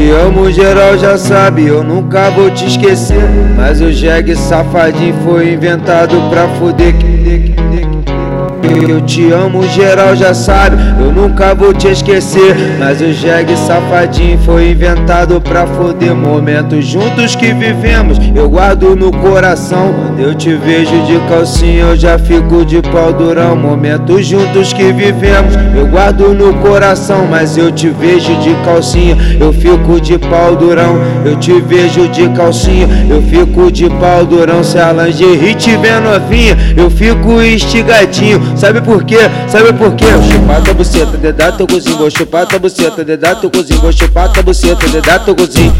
te amo, geral já sabe, eu nunca vou te esquecer. Mas o jegue safadinho foi inventado pra fuder. Eu te amo, geral já sabe, eu nunca vou te esquecer. Mas o jegue safadinho foi inventado pra foder. Momentos juntos que vivemos, eu guardo no coração. Quando eu te vejo de calcinha, eu já fico de pau durão. Momentos juntos que vivemos, eu guardo no coração. Mas eu te vejo de calcinha, eu fico de pau durão. Eu te vejo de calcinha, eu fico de pau durão. Se a lingerie tiver novinha, eu fico estigadinho. Sabe por quê? Sabe por quê? Vou chupar tua buceta, dedar teu cozinho. Vou chupar tua buceta, dedar teu cozinho. Vou chupar tua buceta, dedar teu cozinho.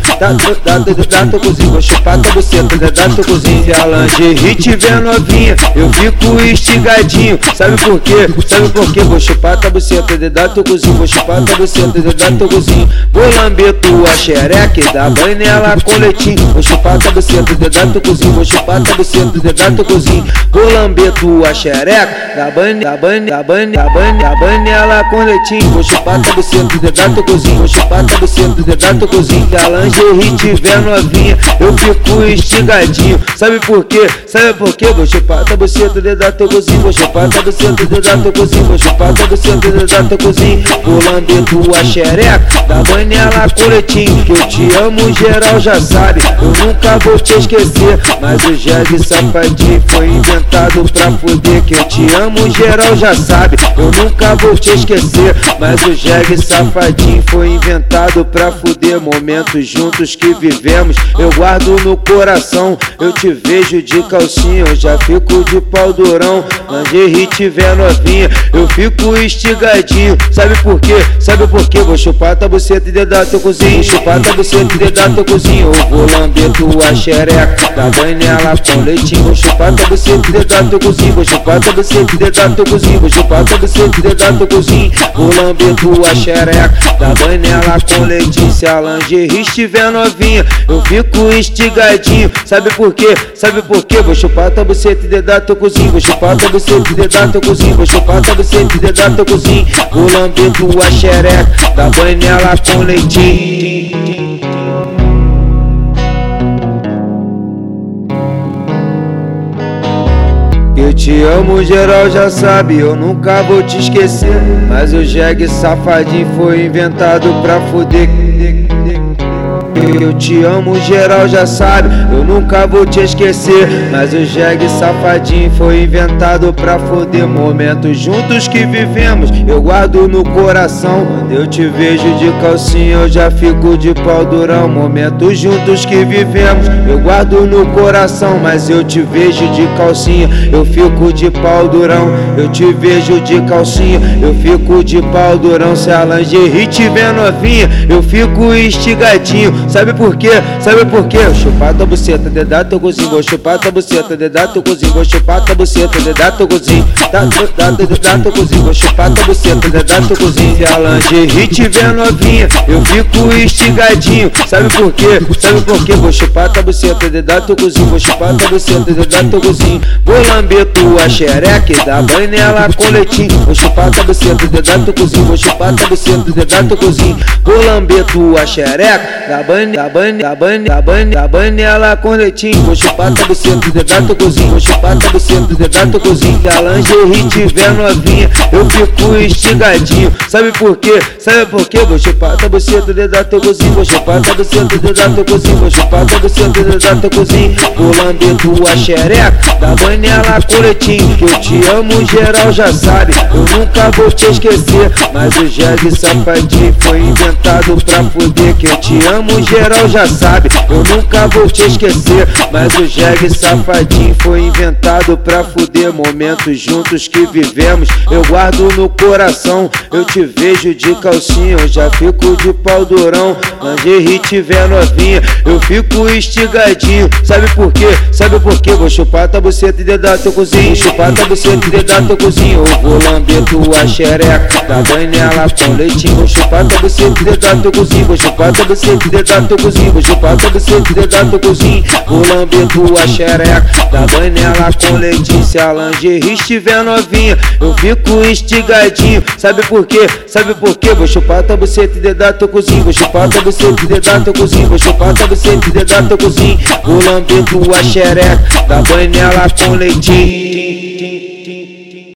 Dedar teu cozinho. Vou chupar tua buceta, dedar teu cozinho. Se a lingerie tiver novinha, eu fico estigadinho. Sabe por quê? Sabe por quê? Vou chupar tua buceta, dedar teu cozinho. Vou chupar tua buceta, dedar teu cozinho. Vou lamber tua xereca e dar banho nela com leitinho. Vou chupar tua buceta, dedar teu cozinho. Vou chupar tua buceta, dedar teu cozinho. Vou lamber tua xereca, dar banho banho, da banho, da banho, da banho, da banho ela com leitinho. Vou chupar tua buceta, dedar teu cozinho. Vou chupar tua buceta, dedar teu cozinho. Se a lingerie tiver novinha, eu fico estigadinho. Sabe por quê? Sabe por quê? Vou chupar tua buceta, dedar teu cozinho. Vou chupar tua buceta, dedar teu cozinho. Vou chupar tua buceta, dedar teu cozinho. Vou lamber tua xereca, da banho ela com leitinho. Que eu te amo, geral já sabe. Eu nunca vou te esquecer. Mas o jegue safadinho foi inventado pra foder. Que eu te amo, geral já sabe, eu nunca vou te esquecer. Mas o jegue safadinho foi inventado pra fuder. Momentos juntos que vivemos, eu guardo no coração. Eu te vejo de calcinha, eu já fico de pau durão. Lingerie tiver novinha, eu fico estigadinho. Sabe por quê? Sabe por quê? Vou chupar tua buceta e dedar teu cozinho. Chupar tua buceta e dedar teu cozinho. Eu vou lamber tua xereca, da banho nela com leitinho. Vou chupar tua buceta e dedar teu cozinho. Vou chupar tua buceta e dedar teu cozinho, vou chupar tua buceta dedar teu cozinho. Vou lamber tua xereca, da banho nela com leitinho. Se a lingerie estiver novinha, eu fico instigadinho. Sabe por quê? Sabe por quê? Vou chupar tua buceta e dedar cozinho. Vou chupar tua buceta e dedar cozinho. Vou chupar tua buceta e dedar cozinho. Vou lamber tua xereca, da banho nela com leitinho. Te amo, geral já sabe, eu nunca vou te esquecer. Mas o jegue safadinho foi inventado pra foder. Eu te amo, geral já sabe, eu nunca vou te esquecer. Mas o jegue safadinho foi inventado pra foder. Momentos juntos que vivemos, eu guardo no coração. Quando eu te vejo de calcinha, eu já fico de pau durão. Momentos juntos que vivemos, eu guardo no coração. Mas eu te vejo de calcinha, eu fico de pau durão. Eu te vejo de calcinha, eu fico de pau durão. Se a lingerie tiver novinha, eu fico instigadinho. Sabe por quê? Sabe por quê? Chupar tua buceta, dedar teu cozinho. Vou chupar tua buceta, dedar teu cozinho. Vou chupar tua buceta, dedar teu cozinho. Dedar teu cozinho. Vou chupar tua buceta, dedar teu cozinho. Se a lingerie tiver novinha, eu fico instigadinho. Sabe por quê? Sabe por quê? Vou chupar tua buceta, dedar teu cozinho. Vou chupar tua buceta, dedar teu cozinho. Vou lamber tua xereca e dar banho nela com leitinho. Vou chupar tua buceta, dedar teu cozinho. Vou chupar tua buceta, dedar teu cozinho. Vou lamber tua xereca, dar banho banho, da banho, da banho, da banho, da banho ela com leitinho. Vou chupar tua buceta, dedar teu cozinho. Vou chupar tua buceta, dedar teu cozinho. Se a lingerie tiver novinha, eu fico instigadinho. Sabe por quê? Sabe por quê? Vou chupar tua buceta, dedar teu cozinho. Vou chupar tua buceta, dedar teu cozinho. Vou chupar tua buceta, dedar teu cozinho. Lamber tua xereca, da banho ela com leitinho. Que eu te amo, geral já sabe. Eu nunca vou te esquecer. Mas o jegue safadinho foi inventado pra foder. Que eu te amo, geral já sabe, eu nunca vou te esquecer. Mas o jegue safadinho foi inventado pra fuder. Momentos juntos que vivemos, eu guardo no coração. Eu te vejo de calcinha, eu já fico de pau durão. Lingerie tiver novinha, eu fico estigadinho. Sabe por quê? Sabe por quê? Vou chupar tua buceta e dedar teu cozinho. Chupar tua buceta e dedar teu cozinho. Eu vou lamber tua xereca, da banho nela com leitinho. Vou chupar tua buceta e dedar teu cozinho. Vou chupar tua buceta e dedar teu cozinho, vou chupar buceta e dedar teu cozinho. Vou lamber tua xereca, da banho nela com leite. Se a lingerie estiver novinha, eu fico instigadinho. Sabe por quê? Sabe por quê? Vou chupar tua buceta e dedar teu cozinho, vou chupar tua buceta e dedar teu cozinho, vou chupar tua buceta e dedar teu cozinho. Vou lamber tua xereca, da banho com leitinho.